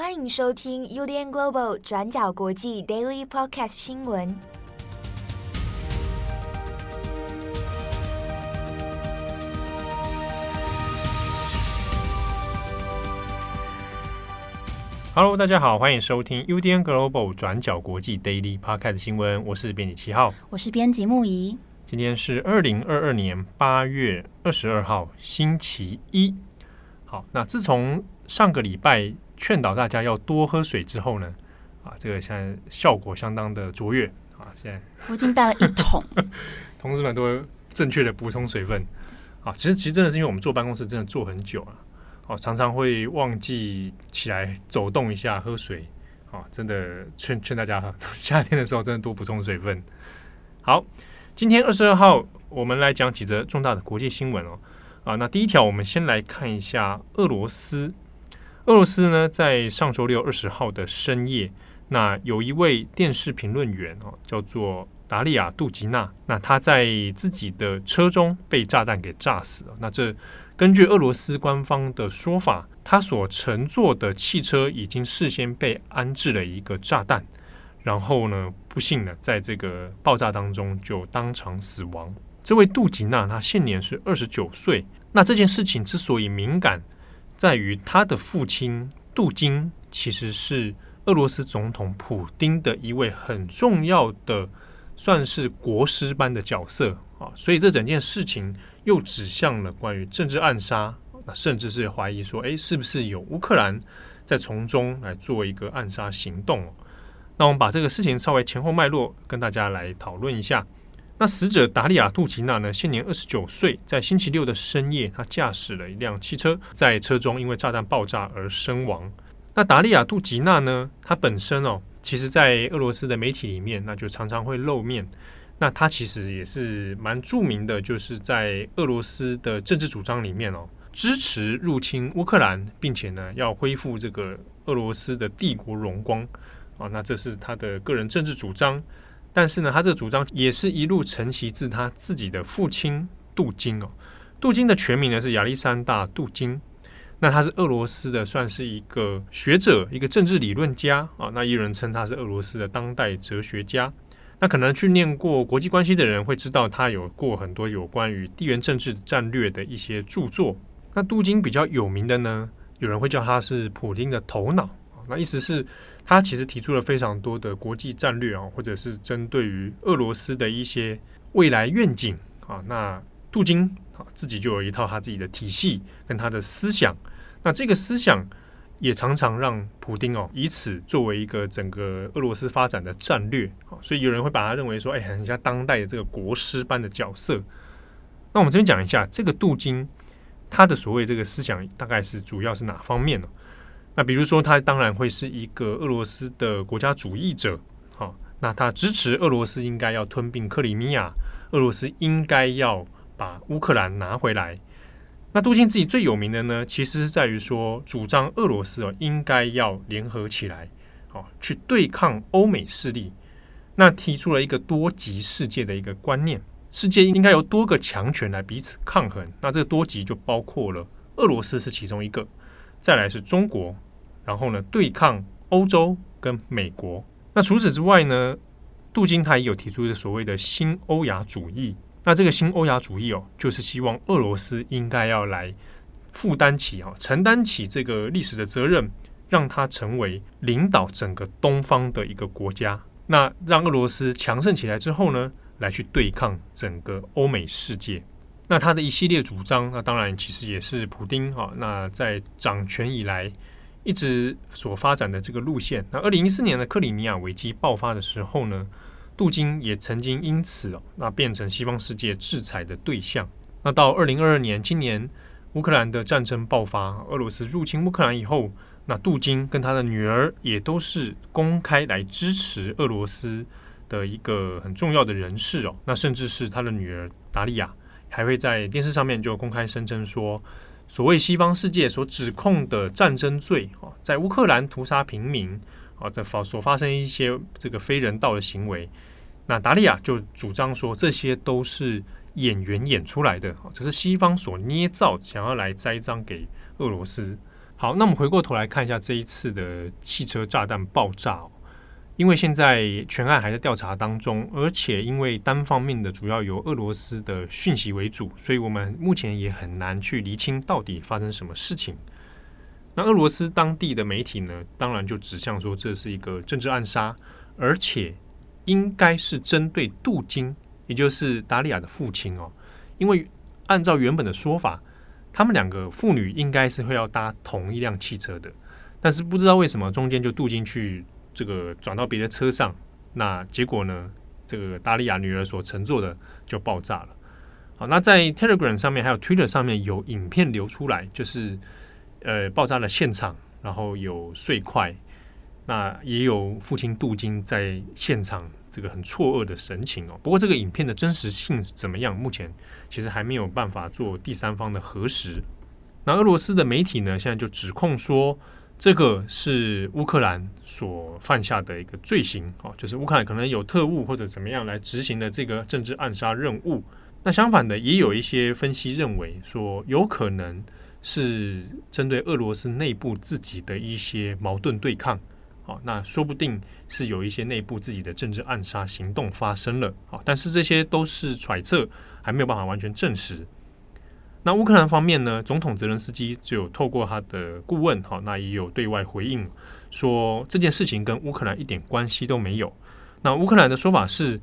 欢迎收听 UDN Global 转角国际 Daily Podcast 新闻。Hello，大家好，欢迎收听 UDN Global 转角国际 Daily Podcast 新闻。我是编辑七号，我是编辑木仪。今天是二零二二年八月二十二号，星期一。好，那自从上个礼拜劝导大家要多喝水之后呢，啊，这个现在效果相当的卓越啊！现在我已经带了一桶，同事们都正确的补充水分。啊，其实其实真的是因为我们坐办公室真的坐很久了，哦，常常会忘记起来走动一下喝水。啊，真的劝劝大家，夏天的时候真的多补充水分。好，今天二十二号，我们来讲几则重大的国际新闻哦。啊，那第一条，我们先来看一下俄罗斯。俄罗斯呢，在上周六二十号的深夜，那有一位电视评论员哦，叫做达利亚·杜吉娜。那他在自己的车中被炸弹给炸死了。那这根据俄罗斯官方的说法，他所乘坐的汽车已经事先被安置了一个炸弹，然后呢，不幸的在这个爆炸当中就当场死亡。这位杜吉娜，她现年是二十九岁。那这件事情之所以敏感，在于他的父亲杜金其实是俄罗斯总统普丁的一位很重要的，算是国师般的角色啊。所以这整件事情又指向了关于政治暗杀，那甚至是怀疑说，诶，是不是有乌克兰在从中来做一个暗杀行动？那我们把这个事情稍微前后脉络跟大家来讨论一下。那死者达利亚·杜吉娜呢？现年二十九岁，在星期六的深夜，他驾驶了一辆汽车，在车中因为炸弹爆炸而身亡。那达利亚·杜吉娜呢？她本身哦，其实，在俄罗斯的媒体里面，那就常常会露面。那她其实也是蛮著名的，就是在俄罗斯的政治主张里面哦，支持入侵乌克兰，并且呢，要恢复这个俄罗斯的帝国荣光啊。那这是她的个人政治主张。但是呢，他这个主张也是一路承袭自他自己的父亲杜金哦。杜金的全名呢是亚历山大·杜金，那他是俄罗斯的，算是一个学者，一个政治理论家啊。那也有人称他是俄罗斯的当代哲学家。那可能去念过国际关系的人会知道，他有过很多有关于地缘政治战略的一些著作。那杜金比较有名的呢，有人会叫他是普丁的头脑。那意思是。他其实提出了非常多的国际战略啊，或者是针对于俄罗斯的一些未来愿景啊。那杜金啊自己就有一套他自己的体系跟他的思想。那这个思想也常常让普丁哦以此作为一个整个俄罗斯发展的战略啊。所以有人会把他认为说，哎，很像当代的这个国师般的角色。那我们这边讲一下这个杜金他的所谓这个思想大概是主要是哪方面呢？那比如说，他当然会是一个俄罗斯的国家主义者，好，那他支持俄罗斯应该要吞并克里米亚，俄罗斯应该要把乌克兰拿回来。那杜金自己最有名的呢，其实是在于说，主张俄罗斯哦应该要联合起来，好去对抗欧美势力。那提出了一个多极世界的一个观念，世界应该由多个强权来彼此抗衡。那这个多极就包括了俄罗斯是其中一个。再来是中国，然后呢，对抗欧洲跟美国。那除此之外呢，杜金他也有提出一个所谓的新欧亚主义。那这个新欧亚主义哦，就是希望俄罗斯应该要来负担起啊，承担起这个历史的责任，让它成为领导整个东方的一个国家。那让俄罗斯强盛起来之后呢，来去对抗整个欧美世界。那他的一系列主张，那当然其实也是普丁哈，那在掌权以来一直所发展的这个路线。那二零一四年的克里米亚危机爆发的时候呢，杜金也曾经因此哦，那变成西方世界制裁的对象。那到二零二二年，今年乌克兰的战争爆发，俄罗斯入侵乌克兰以后，那杜金跟他的女儿也都是公开来支持俄罗斯的一个很重要的人士哦。那甚至是他的女儿达利亚。还会在电视上面就公开声称说，所谓西方世界所指控的战争罪啊，在乌克兰屠杀平民啊，在发所发生一些这个非人道的行为，那达利亚就主张说，这些都是演员演出来的，这是西方所捏造，想要来栽赃给俄罗斯。好，那我们回过头来看一下这一次的汽车炸弹爆炸。因为现在全案还在调查当中，而且因为单方面的主要由俄罗斯的讯息为主，所以我们目前也很难去厘清到底发生什么事情。那俄罗斯当地的媒体呢，当然就指向说这是一个政治暗杀，而且应该是针对杜金，也就是达利亚的父亲哦。因为按照原本的说法，他们两个父女应该是会要搭同一辆汽车的，但是不知道为什么中间就杜金去。这个转到别的车上，那结果呢？这个达利亚女儿所乘坐的就爆炸了。好，那在 Telegram 上面还有 Twitter 上面有影片流出来，就是呃爆炸的现场，然后有碎块，那也有父亲杜金在现场这个很错愕的神情哦。不过这个影片的真实性怎么样？目前其实还没有办法做第三方的核实。那俄罗斯的媒体呢，现在就指控说。这个是乌克兰所犯下的一个罪行哦，就是乌克兰可能有特务或者怎么样来执行的这个政治暗杀任务。那相反的，也有一些分析认为说，有可能是针对俄罗斯内部自己的一些矛盾对抗。好，那说不定是有一些内部自己的政治暗杀行动发生了。好，但是这些都是揣测，还没有办法完全证实。那乌克兰方面呢？总统泽伦斯基就透过他的顾问，哈，那也有对外回应说，这件事情跟乌克兰一点关系都没有。那乌克兰的说法是，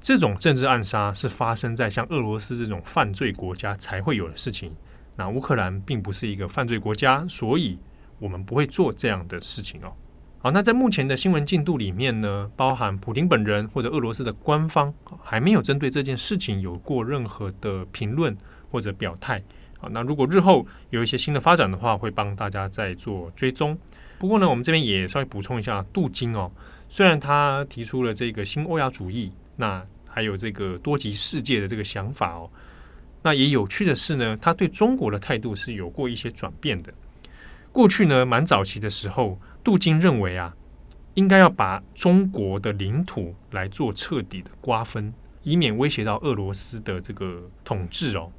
这种政治暗杀是发生在像俄罗斯这种犯罪国家才会有的事情。那乌克兰并不是一个犯罪国家，所以我们不会做这样的事情哦。好，那在目前的新闻进度里面呢，包含普丁本人或者俄罗斯的官方还没有针对这件事情有过任何的评论。或者表态，好，那如果日后有一些新的发展的话，会帮大家再做追踪。不过呢，我们这边也稍微补充一下，杜金哦，虽然他提出了这个新欧亚主义，那还有这个多极世界的这个想法哦，那也有趣的是呢，他对中国的态度是有过一些转变的。过去呢，蛮早期的时候，杜金认为啊，应该要把中国的领土来做彻底的瓜分，以免威胁到俄罗斯的这个统治哦。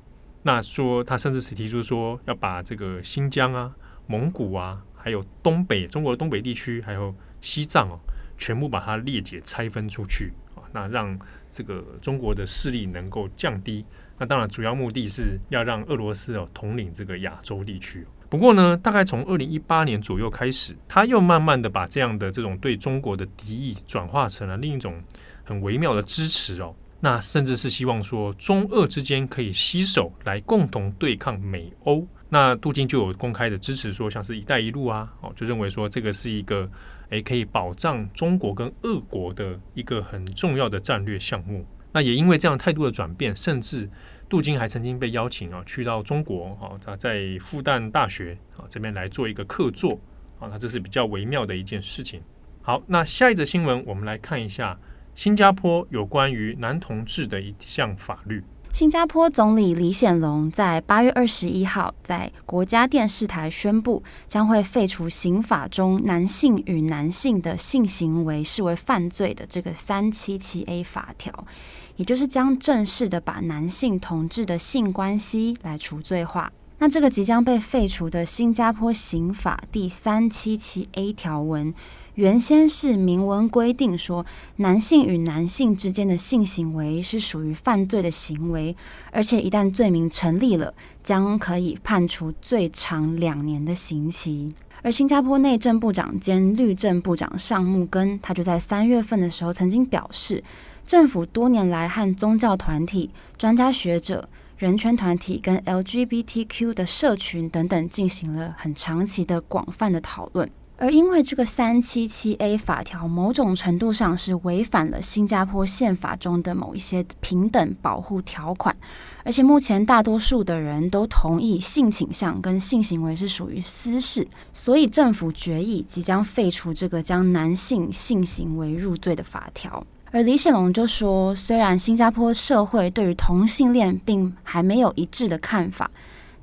那说他甚至是提出说要把这个新疆啊、蒙古啊，还有东北中国的东北地区，还有西藏哦，全部把它裂解拆分出去啊，那让这个中国的势力能够降低。那当然主要目的是要让俄罗斯哦统领这个亚洲地区。不过呢，大概从二零一八年左右开始，他又慢慢的把这样的这种对中国的敌意转化成了另一种很微妙的支持哦。那甚至是希望说中俄之间可以携手来共同对抗美欧。那杜金就有公开的支持说，像是一带一路啊，哦，就认为说这个是一个诶可以保障中国跟俄国的一个很重要的战略项目。那也因为这样态度的转变，甚至杜金还曾经被邀请啊去到中国啊，在在复旦大学啊这边来做一个客座啊，那这是比较微妙的一件事情。好，那下一则新闻我们来看一下。新加坡有关于男同志的一项法律。新加坡总理李显龙在八月二十一号在国家电视台宣布，将会废除刑法中男性与男性的性行为视为犯罪的这个三七七 A 法条，也就是将正式的把男性同志的性关系来除罪化。那这个即将被废除的新加坡刑法第三七七 A 条文。原先是明文规定说，男性与男性之间的性行为是属于犯罪的行为，而且一旦罪名成立了，将可以判处最长两年的刑期。而新加坡内政部长兼律政部长尚木根，他就在三月份的时候曾经表示，政府多年来和宗教团体、专家学者、人权团体跟 LGBTQ 的社群等等进行了很长期的广泛的讨论。而因为这个三七七 A 法条，某种程度上是违反了新加坡宪法中的某一些平等保护条款，而且目前大多数的人都同意性倾向跟性行为是属于私事，所以政府决议即将废除这个将男性性行为入罪的法条。而李显龙就说，虽然新加坡社会对于同性恋并还没有一致的看法。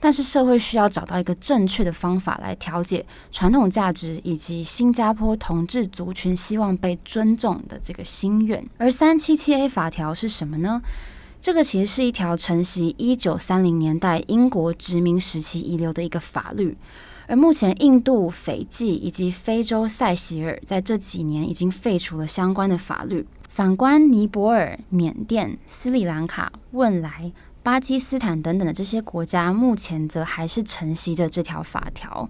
但是社会需要找到一个正确的方法来调解传统价值以及新加坡同志族群希望被尊重的这个心愿。而三七七 A 法条是什么呢？这个其实是一条承袭一九三零年代英国殖民时期遗留的一个法律。而目前，印度、斐济以及非洲塞西尔在这几年已经废除了相关的法律。反观尼泊尔、缅甸、斯里兰卡、汶莱、巴基斯坦等等的这些国家，目前则还是承袭着这条法条。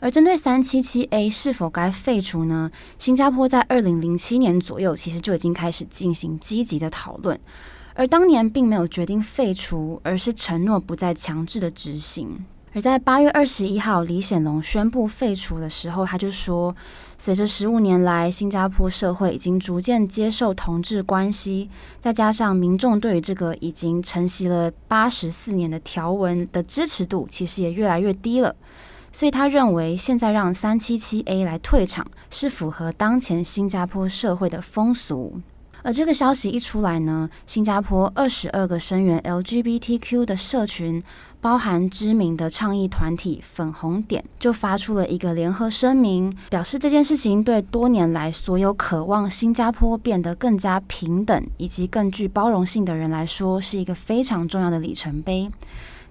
而针对三七七 A 是否该废除呢？新加坡在二零零七年左右其实就已经开始进行积极的讨论，而当年并没有决定废除，而是承诺不再强制的执行。而在八月二十一号，李显龙宣布废除的时候，他就说，随着十五年来新加坡社会已经逐渐接受同志关系，再加上民众对于这个已经承袭了八十四年的条文的支持度，其实也越来越低了。所以他认为，现在让三七七 A 来退场，是符合当前新加坡社会的风俗。而这个消息一出来呢，新加坡二十二个声援 LGBTQ 的社群，包含知名的倡议团体粉红点，就发出了一个联合声明，表示这件事情对多年来所有渴望新加坡变得更加平等以及更具包容性的人来说，是一个非常重要的里程碑。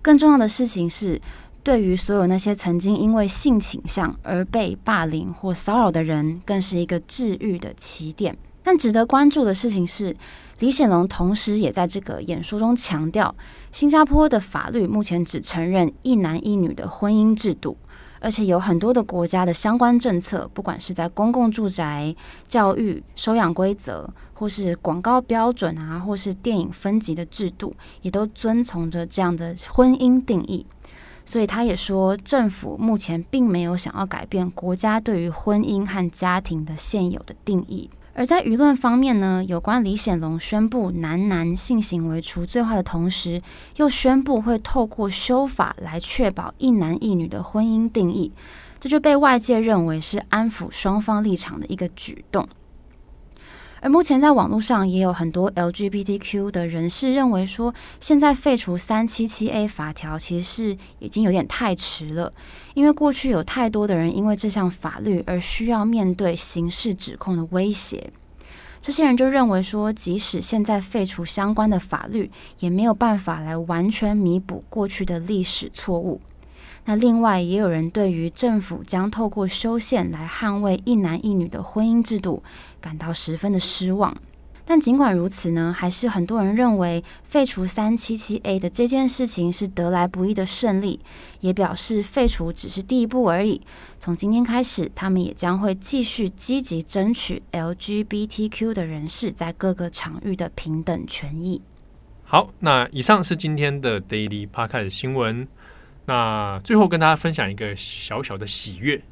更重要的事情是，对于所有那些曾经因为性倾向而被霸凌或骚扰的人，更是一个治愈的起点。但值得关注的事情是，李显龙同时也在这个演说中强调，新加坡的法律目前只承认一男一女的婚姻制度，而且有很多的国家的相关政策，不管是在公共住宅、教育、收养规则，或是广告标准啊，或是电影分级的制度，也都遵从着这样的婚姻定义。所以他也说，政府目前并没有想要改变国家对于婚姻和家庭的现有的定义。而在舆论方面呢，有关李显龙宣布男男性行为除罪化的同时，又宣布会透过修法来确保一男一女的婚姻定义，这就被外界认为是安抚双方立场的一个举动。而目前在网络上也有很多 LGBTQ 的人士认为说，现在废除三七七 A 法条其实是已经有点太迟了，因为过去有太多的人因为这项法律而需要面对刑事指控的威胁。这些人就认为说，即使现在废除相关的法律，也没有办法来完全弥补过去的历史错误。那另外也有人对于政府将透过修宪来捍卫一男一女的婚姻制度感到十分的失望。但尽管如此呢，还是很多人认为废除三七七 A 的这件事情是得来不易的胜利，也表示废除只是第一步而已。从今天开始，他们也将会继续积极争取 LGBTQ 的人士在各个场域的平等权益。好，那以上是今天的 Daily Podcast 新闻。那最后跟大家分享一个小小的喜悦，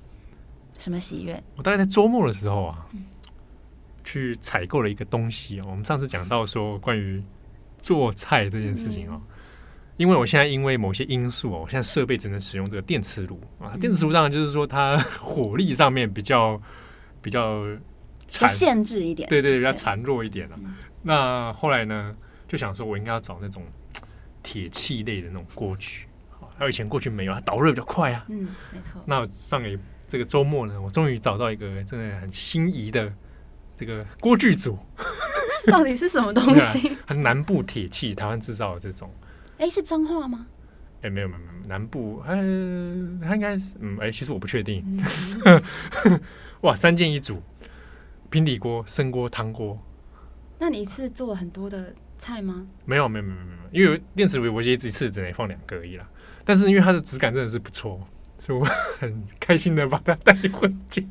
什么喜悦？我大概在周末的时候啊，去采购了一个东西。我们上次讲到说关于做菜这件事情啊，因为我现在因为某些因素哦，我现在设备只能使用这个电磁炉啊。电磁炉当然就是说它火力上面比较比较限制一点，对对，比较孱弱一点了。那后来呢，就想说我应该要找那种铁器类的那种锅具。还有以前过去没有，它导热比较快啊。嗯，没错。那上个这个周末呢，我终于找到一个真的很心仪的这个锅具组。到底是什么东西？它南部铁器，台湾制造的这种。哎，是彰化吗？哎，没有没有没有，南部，呃，它应该是，嗯，哎，其实我不确定。嗯、哇，三件一组，平底锅、生锅、汤锅。那你一次做了很多的菜吗？没有没有没有没有，因为电磁炉我一次只能放两个而已啦。但是因为它的质感真的是不错，所以我很开心的把它带回家。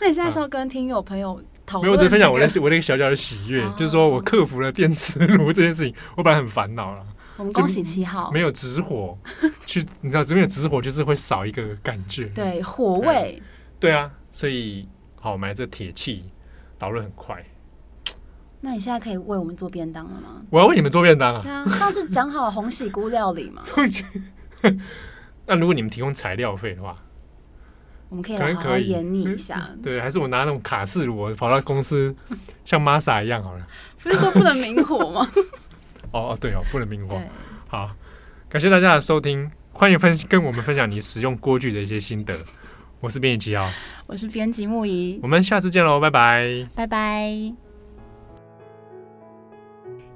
那你现在说跟听友朋友讨论、这个，没有，我只分享我的我那个小小的喜悦，哦、就是说我克服了电磁炉这件事情，我本来很烦恼了。我们恭喜七号，没有直火去，你知道，这边有直火就是会少一个感觉，对火味对，对啊，所以好买这铁器，导热很快。那你现在可以为我们做便当了吗？我要为你们做便当啊！对啊，上次讲好红喜菇料理嘛。那如果你们提供材料费的话，我们可以来好好演你一下。对，还是我拿那种卡式炉，我跑到公司像 Masa 一样好了。不是说不能明火吗？哦哦，对哦，不能明火。好，感谢大家的收听，欢迎分跟我们分享你使用锅具的一些心得。我是编辑七号，我是编辑木仪，我们下次见喽，拜拜，拜拜。